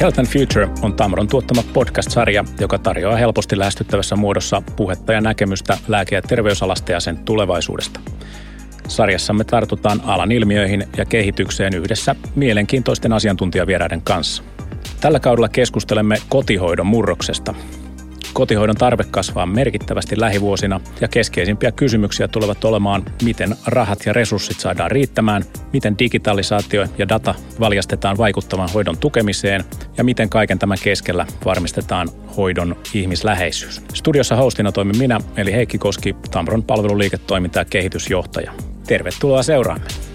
Health and Future on Tamron tuottama podcast-sarja, joka tarjoaa helposti lähestyttävässä muodossa puhetta ja näkemystä lääke- ja terveysalasta ja sen tulevaisuudesta. Sarjassamme tartutaan alan ilmiöihin ja kehitykseen yhdessä mielenkiintoisten asiantuntijavieraiden kanssa. Tällä kaudella keskustelemme kotihoidon murroksesta, Kotihoidon tarve kasvaa merkittävästi lähivuosina ja keskeisimpiä kysymyksiä tulevat olemaan, miten rahat ja resurssit saadaan riittämään, miten digitalisaatio ja data valjastetaan vaikuttavan hoidon tukemiseen ja miten kaiken tämän keskellä varmistetaan hoidon ihmisläheisyys. Studiossa hostina toimin minä, eli Heikki Koski, Tamron palveluliiketoiminta- ja kehitysjohtaja. Tervetuloa seuraamme.